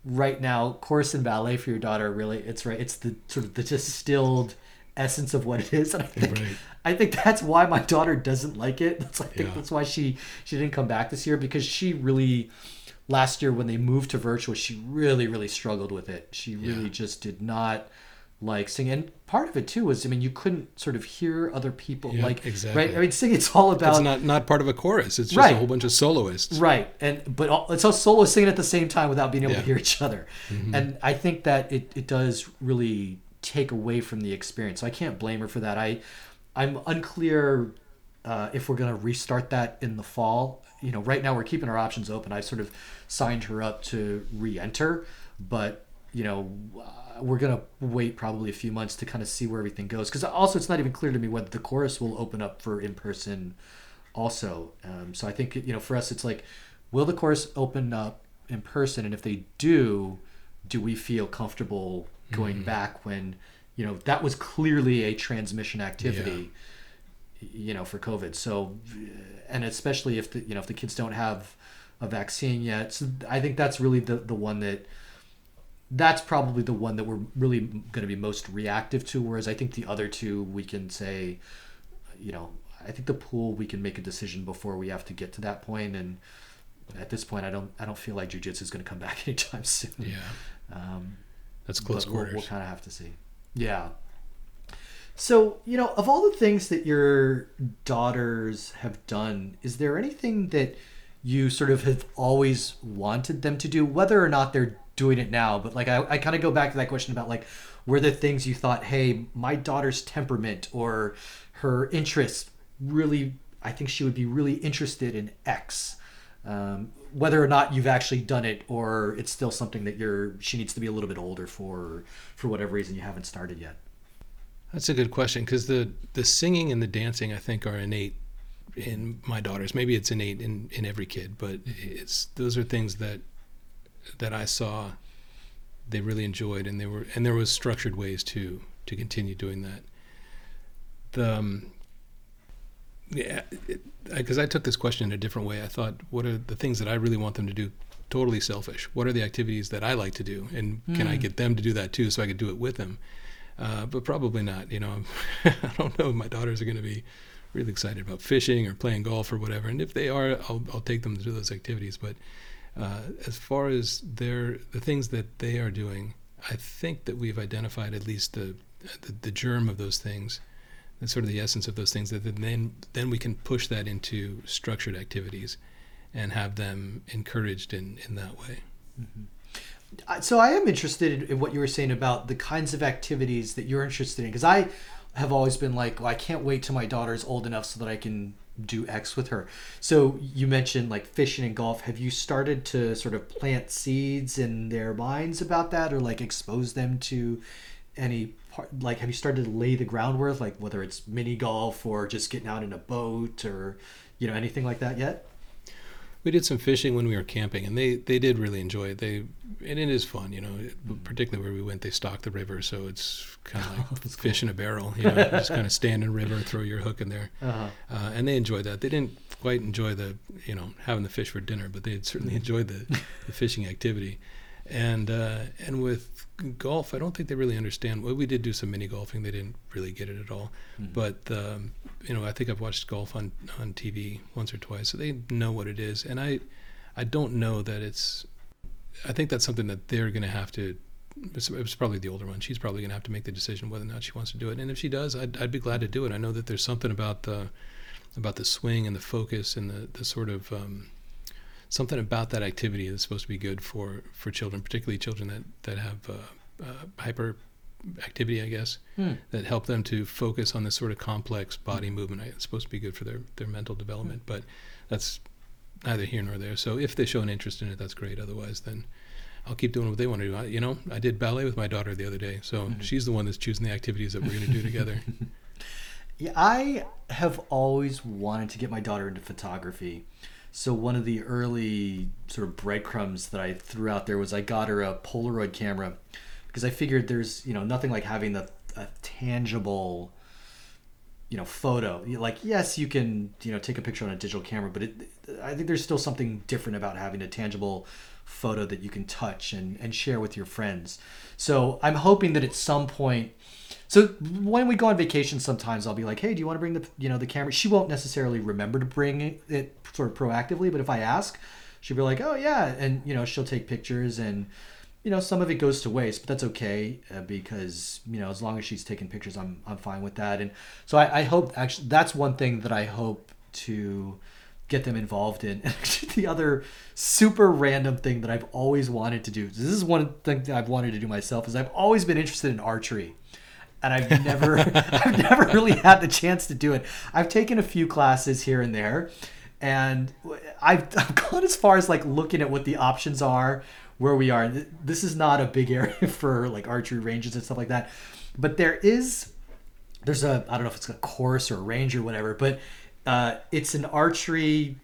right now chorus and ballet for your daughter really it's right it's the sort of the distilled essence of what it is and i think Right. i think that's why my daughter doesn't like it that's i think Yeah. that's why she she didn't come back this year because she really last year when they moved to virtual she really really struggled with it she really Yeah. just did not like singing and part of it too was i mean you couldn't sort of hear other people Yeah, like exactly. right i mean singing it's all about It's not not part of a chorus. It's just Right. a whole bunch of soloists. Right, and but all, it's all solo singing at the same time without being able to hear each other, mm-hmm. and I think that it, it does really take away from the experience. So I can't blame her for that. I I'm unclear uh, if we're gonna restart that in the fall. You know, right now we're keeping our options open. I sort of signed her up to re-enter, but you know. Uh, we're gonna wait probably a few months to kind of see where everything goes because also it's not even clear to me whether the chorus will open up for in-person also. Um, so I think you know for us it's like, will the course open up in person, and if they do, do we feel comfortable going back when you know that was clearly a transmission activity, you know, for COVID. So, and especially if the you know if the kids don't have a vaccine yet, so I think that's really the the one that. That's probably the one that we're really going to be most reactive to. Whereas I think the other two, we can say, you know, I think the pool we can make a decision before we have to get to that point, and at this point, I don't I don't feel like jujitsu is going to come back anytime soon. Yeah, Um, that's close but we'll, quarters. we'll kind of have to see. Yeah. So you know, of all the things that your daughters have done, is there anything that you sort of have always wanted them to do, whether or not they're doing it now? But like, I, I kind of go back to that question about like, were there things you thought, hey, my daughter's temperament or her interests really, I think she would be really interested in X. Um, whether or not you've actually done it, or it's still something that you're, she needs to be a little bit older for, for whatever reason you haven't started yet. That's a good question because the the singing and the dancing I think are innate in my daughters. Maybe it's innate in in every kid, but it's those are things that that I saw they really enjoyed, and they were and there was structured ways to to continue doing that. The um, yeah, because I took this question in a different way. I thought, what are the things that I really want them to do? Totally selfish. What are the activities that I like to do, and can I Hmm. get them to do that too, so I could do it with them? Uh, but probably not. You know, I don't know if my daughters are going to be really excited about fishing or playing golf or whatever. And if they are, I'll, I'll take them to do those activities. But uh, as far as their the things that they are doing, I think that we've identified at least the the, the germ of those things, and sort of the essence of those things. That then then we can push that into structured activities, and have them encouraged in in that way. Mm-hmm. I- so I am interested in, in what you were saying about the kinds of activities that you're interested in because I have always been like, well, I can't wait till my daughter's old enough so that I can do X with her. So you mentioned like fishing and golf. Have you started to sort of plant seeds in their minds about that, or like expose them to any part? Like, have you started to lay the groundwork, like whether it's mini golf or just getting out in a boat or you know anything like that yet? We did some fishing when we were camping, and they, they did really enjoy it. They and it is fun, you know. Particularly where we went, they stocked the river, so it's kind of like fish in a barrel. You know, you just kind of stand in the river, throw your hook in there, Uh-huh. uh, and they enjoyed that. They didn't quite enjoy the you know having the fish for dinner, but they certainly enjoyed the, the fishing activity. And uh, and with golf, I don't think they really understand. Well, we did do some mini golfing. They didn't really get it at all. Mhm. But um, you know, I think I've watched golf on on TV once or twice, so they know what it is. And I I don't know that it's. I think that's something that they're going to have to. It's, it's probably the older one. She's probably going to have to make the decision whether or not she wants to do it. And if she does, I'd, I'd be glad to do it. I know that there's something about the about the swing and the focus and the, the sort of um, something about that activity that's supposed to be good for, for children, particularly children that that have uh, uh, hyper activity, I guess, Hmm. that help them to focus on this sort of complex body movement. It's supposed to be good for their, their mental development, but that's neither here nor there. So if they show an interest in it, that's great. Otherwise, then I'll keep doing what they want to do. I, you know, I did ballet with my daughter the other day, so Mhm. she's the one that's choosing the activities that we're going to do together. Yeah, I have always wanted to get my daughter into photography. So one of the early sort of breadcrumbs that I threw out there was I got her a Polaroid camera because I figured there's you know nothing like having the a tangible you know photo. Like yes, you can you know take a picture on a digital camera, but it, I think there's still something different about having a tangible photo that you can touch and and share with your friends. So I'm hoping that at some point so when we go on vacation, sometimes I'll be like, "Hey, do you want to bring the you know the camera?" She won't necessarily remember to bring it, sort of proactively, but if I ask, she'll be like, "Oh yeah," and you know she'll take pictures, and you know some of it goes to waste, but that's okay uh, because you know as long as she's taking pictures, I'm I'm fine with that. And so I, I hope actually that's one thing that I hope to get them involved in. The other super random thing that I've always wanted to do. This is one thing that I've wanted to do myself. Is I've always been interested in archery and I've never I've never really had the chance to do it. I've taken a few classes here and there, and I've, I've gone as far as like looking at what the options are where we are. This is not a big area for like archery ranges and stuff like that, but there is there's a I don't know if it's a course or a range or whatever, but uh, it's an archery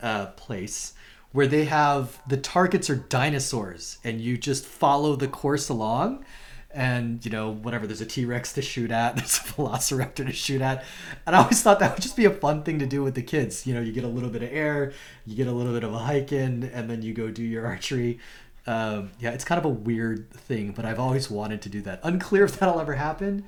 uh, place where they have the targets are dinosaurs and you just follow the course along and you know whatever there's a t-rex to shoot at there's a velociraptor to shoot at and i always thought that would just be a fun thing to do with the kids you know you get a little bit of air you get a little bit of a hike in and then you go do your archery um, yeah it's kind of a weird thing but i've always wanted to do that unclear if that'll ever happen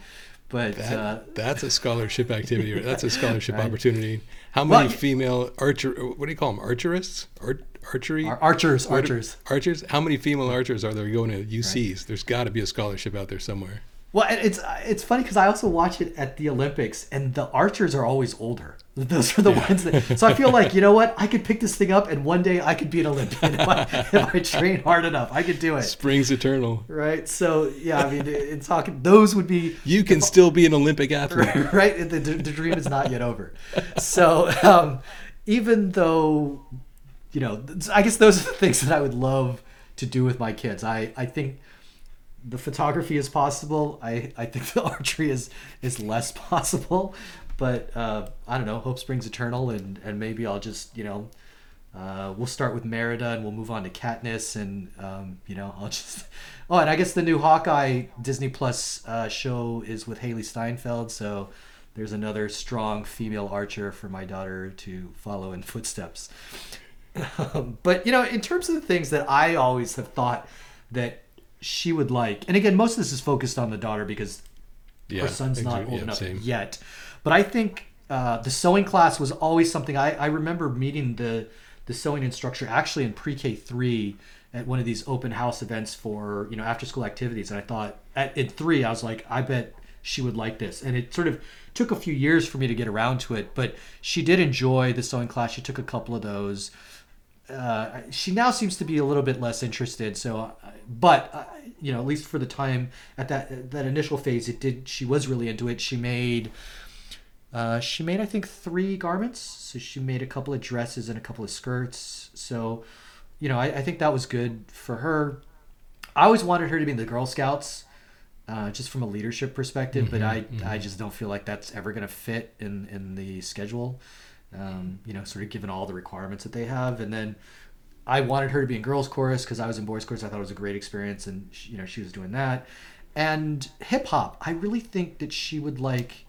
but That, uh, that's a scholarship activity. or That's a scholarship Right. opportunity. How many Well, female archer? What do you call them? Archerists? Ar- archery? ar- archers archers Archers? How many female archers are there going to UCs? There's got to be a scholarship out there somewhere. Well, it's it's funny because I also watch it at the Olympics, and the archers are always older. Those are the ones that. So I feel like you know what? I could pick this thing up, and one day I could be an Olympian if I, if I train hard enough. I could do it, Springs eternal. right? So yeah, I mean, in talking, those would be You can still be an Olympic athlete. right. The, the, the dream is not yet over. So um, even though, you know, I guess those are the things that I would love to do with my kids. I I think the photography is possible. I, I think the archery is is less possible, but uh, I don't know. Hope springs eternal, and and maybe I'll just you know. Uh, we'll start with Merida and we'll move on to Katniss and um, you know I'll just oh and I guess the new Hawkeye Disney Plus uh, show is with Hailee Steinfeld so there's another strong female archer for my daughter to follow in footsteps um, but you know in terms of the things that I always have thought that she would like and again most of this is focused on the daughter because Yeah, her son's not old yeah, enough same. yet. But I think uh, the sewing class was always something I, I remember meeting the the sewing instructor actually in pre-K three at one of these open house events for you know after school activities, and I thought at in three I was like I bet she would like this, and it sort of took a few years for me to get around to it, but she did enjoy the sewing class. She took a couple of those. Uh, she now seems to be a little bit less interested. So, uh, but uh, you know, at least for the time at that that initial phase, it did. She was really into it. She made, uh, she made I think three garments. So she made a couple of dresses and a couple of skirts. So, you know, I, I think that was good for her. I always wanted her to be in the Girl Scouts, uh, just from a leadership perspective. but I I just don't feel like that's ever gonna fit in in the schedule um, you know, sort of given all the requirements that they have. And then I wanted her to be in girls' chorus because I was in boys' chorus. I thought it was a great experience, and she, you know, she was doing that. And hip hop, I really think that she would like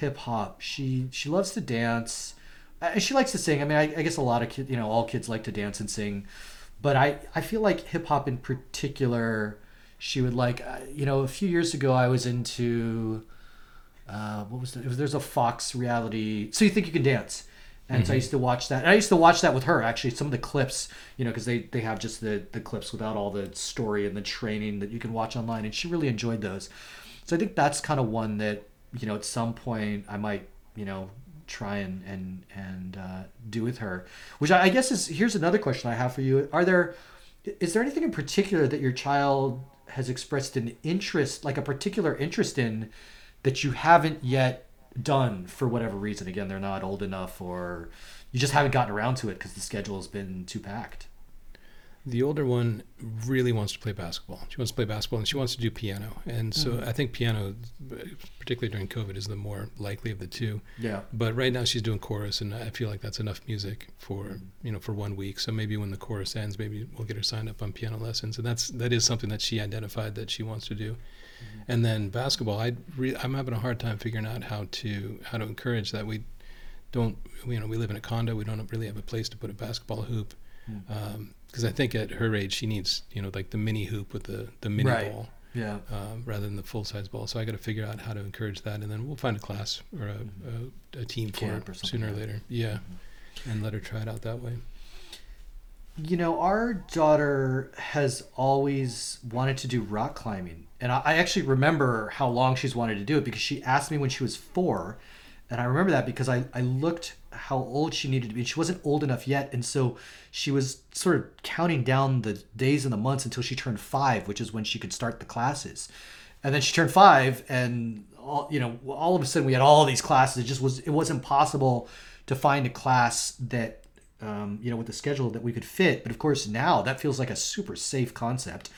hip hop. She she loves to dance. Uh, she likes to sing. I mean, I, I guess a lot of kids, you know, all kids like to dance and sing. but I I feel like hip hop in particular, she would like. Uh, you know, a few years ago I was into. Uh, what was, the, it was there's a Fox reality. So you think you can dance, and so I used to watch that. And I used to watch that with her actually. Some of the clips, you know, because they they have just the the clips without all the story and the training that you can watch online, and she really enjoyed those. So I think that's kind of one that you know at some point I might you know try and and and uh, do with her. Which I, I guess is here's another question I have for you: Are there is there anything in particular that your child has expressed an interest, like a particular interest in, that you haven't yet done for whatever reason? Again, they're not old enough, or you just haven't gotten around to it because the schedule has been too packed. The older one really wants to play basketball. She wants to play basketball and she wants to do piano. And so Mhm. I think piano, particularly during COVID, is the more likely of the two. Yeah. But right now she's doing chorus, and I feel like that's enough music for you know for one week. So maybe when the chorus ends, maybe we'll get her signed up on piano lessons, and that's that is something that she identified that she wants to do. And then basketball, I re- I'm having a hard time figuring out how to how to encourage that. We don't you know we live in a condo, we don't really have a place to put a basketball hoop. Mm. Because I think at her age she needs you know like the mini hoop with the the mini Right. ball Yeah. um, rather than the full size ball. So I got to figure out how to encourage that, and then we'll find a class or a, a, a team for Camp or it sooner or like later. Yeah, and let her try it out that way. You know, our daughter has always wanted to do rock climbing. And I, I actually remember how long she's wanted to do it because she asked me when she was four. And I remember that because I, I looked how old she needed to be. She wasn't old enough yet. And so she was sort of counting down the days and the months until she turned five, which is when she could start the classes. And then she turned five, and all, you know, all of a sudden we had all these classes. It just was it wasn't possible to find a class that um, you know, with the schedule that we could fit. But of course, now that feels like a super safe concept.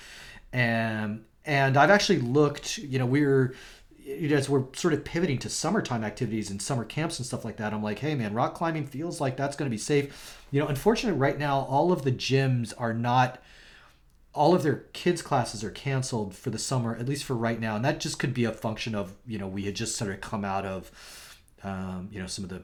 And and I've actually looked. You know, we're you know, as we're sort of pivoting to summertime activities and summer camps and stuff like that. I'm like, hey man, rock climbing feels like that's going to be safe. You know, unfortunately, right now all of the gyms are not. All of their kids' classes are canceled for the summer, at least for right now, and that just could be a function of you know we had just sort of come out of um, you know some of the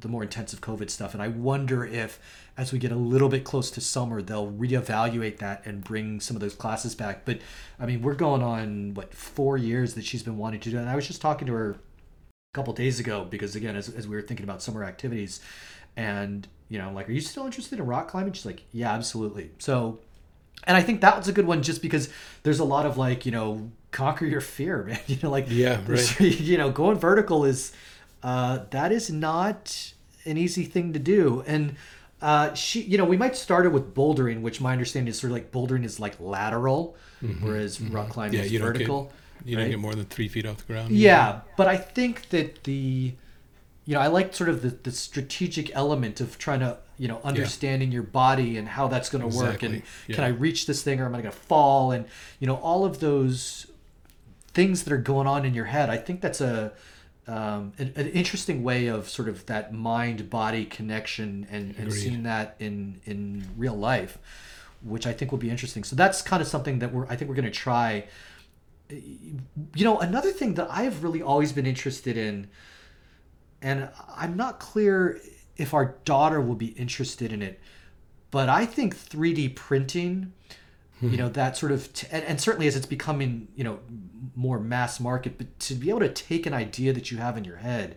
the more intensive COVID stuff, and I wonder if as we get a little bit close to summer, they'll reevaluate that and bring some of those classes back. But I mean, we're going on what four years that she's been wanting to do, and I was just talking to her a couple days ago because again, as as we were thinking about summer activities, and you know, I'm like, are you still interested in rock climbing? She's like, yeah, absolutely. So and I think that was a good one just because there's a lot of like, you know, conquer your fear, man. You know, like Yeah, there's- you know, going vertical is uh that is not an easy thing to do. And uh she you know, we might start it with bouldering, which my understanding is sort of like bouldering is like lateral, whereas rock climbing Mm-hmm. Yeah, is you don't get- vertical. You right? don't get more than three feet off the ground. Yeah, but I think that the, you know, I like sort of the, the strategic element of trying to, you know, understanding your body and how that's going to work, and Exactly, can. I reach this thing or am I going to fall, and you know, all of those things that are going on in your head. I think that's a um, an, an interesting way of sort of that mind body connection and, and seeing that in in real life, which I think will be interesting. So that's kind of something that we're I think we're going to try you know another thing that i've really always been interested in and i'm not clear if our daughter will be interested in it but i think 3d printing you know that sort of t- and, and certainly as it's becoming you know more mass market but to be able to take an idea that you have in your head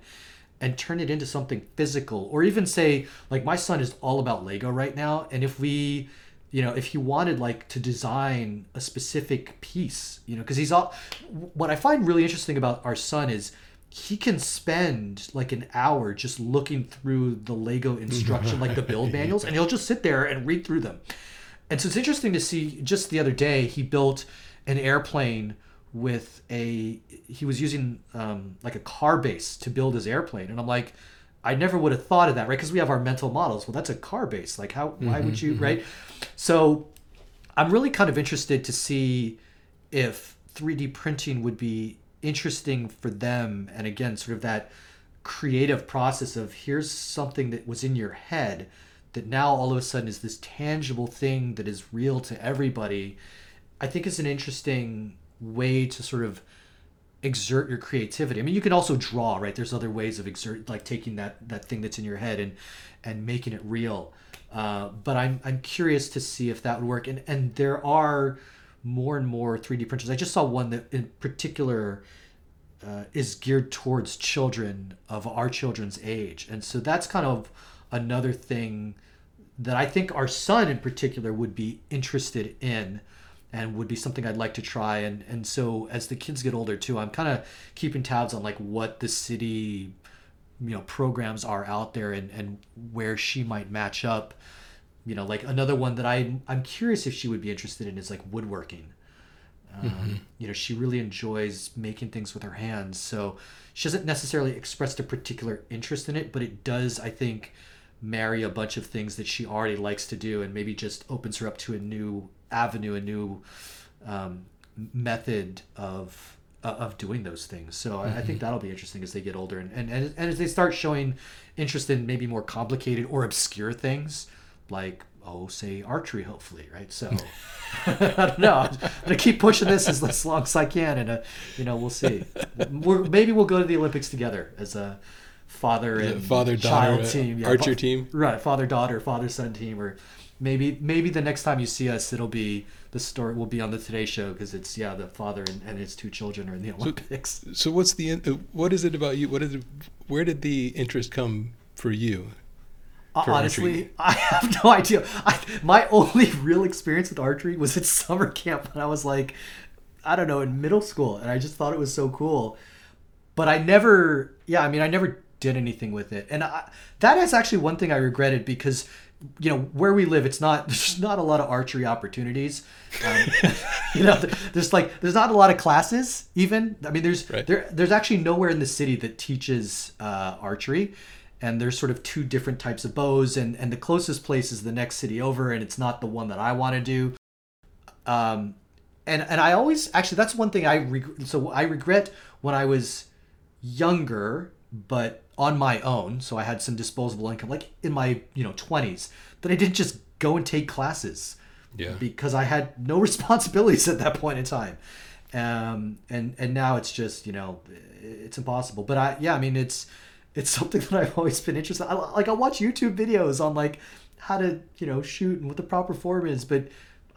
and turn it into something physical or even say like my son is all about lego right now and if we you know if he wanted like to design a specific piece you know because he's all what i find really interesting about our son is he can spend like an hour just looking through the lego instruction like the build manuals and he'll just sit there and read through them and so it's interesting to see just the other day he built an airplane with a he was using um, like a car base to build his airplane. And i'm like i never would have thought of that right? Because we have our mental models. Well that's a car base. Like how why would you right? So i'm really kind of interested to see if 3d printing would be interesting for them. And again sort of that creative process of here's something that was in your head that now all of a sudden is this tangible thing that is real to everybody i think is an interesting way to sort of exert your creativity i mean you can also draw right there's other ways of exert like taking that that thing that's in your head and and making it real Uh, but I'm I'm curious to see if that would work. And and there are more and more 3D printers. I just saw one that in particular uh, is geared towards children of our children's age, and so that's kind of another thing that I think our son in particular would be interested in and would be something I'd like to try. And and so as the kids get older too I'm kind of keeping tabs on like what the city you know programs are out there and and where she might match up. You know like another one that I I'm curious if she would be interested in is like woodworking. Um, mm-hmm. you know she really enjoys making things with her hands. So she hasn't necessarily expressed a particular interest in it but it does I think marry a bunch of things that she already likes to do and maybe just opens her up to a new avenue a new um, method of uh, of doing those things so mm-hmm. I, I, think mm-hmm. that'll be interesting as they get older and, and, and, and as they start showing interest in maybe more complicated or obscure things like oh say archery hopefully right so i don't know i'm gonna keep pushing this as, as long as i can and uh, you know we'll see We're, maybe we'll go to the olympics together as a father and father daughter team, yeah, archer team, right? Father daughter, father son team, or maybe maybe the next time you see us, it'll be the story will be on the Today Show because it's yeah the father and, and his two children are in the Olympics. So, so what's the uh, what is it about you? What is it? Where did the interest come for you? Uh, for Honestly, archery? I have no idea. I, my only real experience with archery was at summer camp when I was like, I don't know, in middle school, and I just thought it was so cool. But I never, yeah, I mean, I never did anything with it. And I, that is actually one thing I regretted because you know where we live it's not there's not a lot of archery opportunities. Um, you know there's like there's not a lot of classes even. I mean there's right. there there's actually nowhere in the city that teaches uh, archery. And there's sort of two different types of bows. And and the closest place is the next city over and it's not the one that i want to do. Um and and i always actually that's one thing i reg- so i regret when i was younger but on my own, so I had some disposable income, like in my you know twenties, that I didn't just go and take classes. Yeah. Because I had no responsibilities at that point in time, um, and and now it's just you know it's impossible. But I yeah I mean it's it's something that I've always been interested. I, like I watch YouTube videos on like how to you know shoot and what the proper form is, but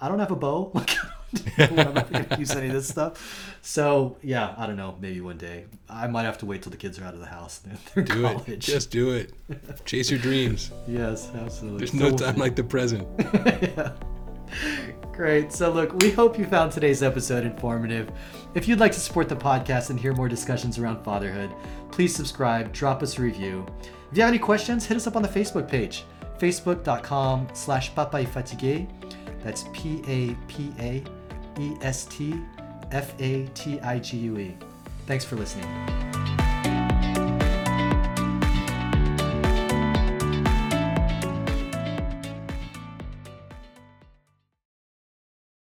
I don't have a bow. I'm not going to use any of this stuff. So yeah, I don't know. Maybe one day I might have to wait till the kids are out of the house. They're do college. it. Just do it. Chase your dreams. yes, absolutely. There's no time like the present. yeah. Great. So look, we hope you found today's episode informative. If you'd like to support the podcast and hear more discussions around fatherhood, please subscribe, drop us a review. If you have any questions, hit us up on the Facebook page, facebook.com slash fatigué. That's P A P A E S T F A T I G U E. Thanks for listening.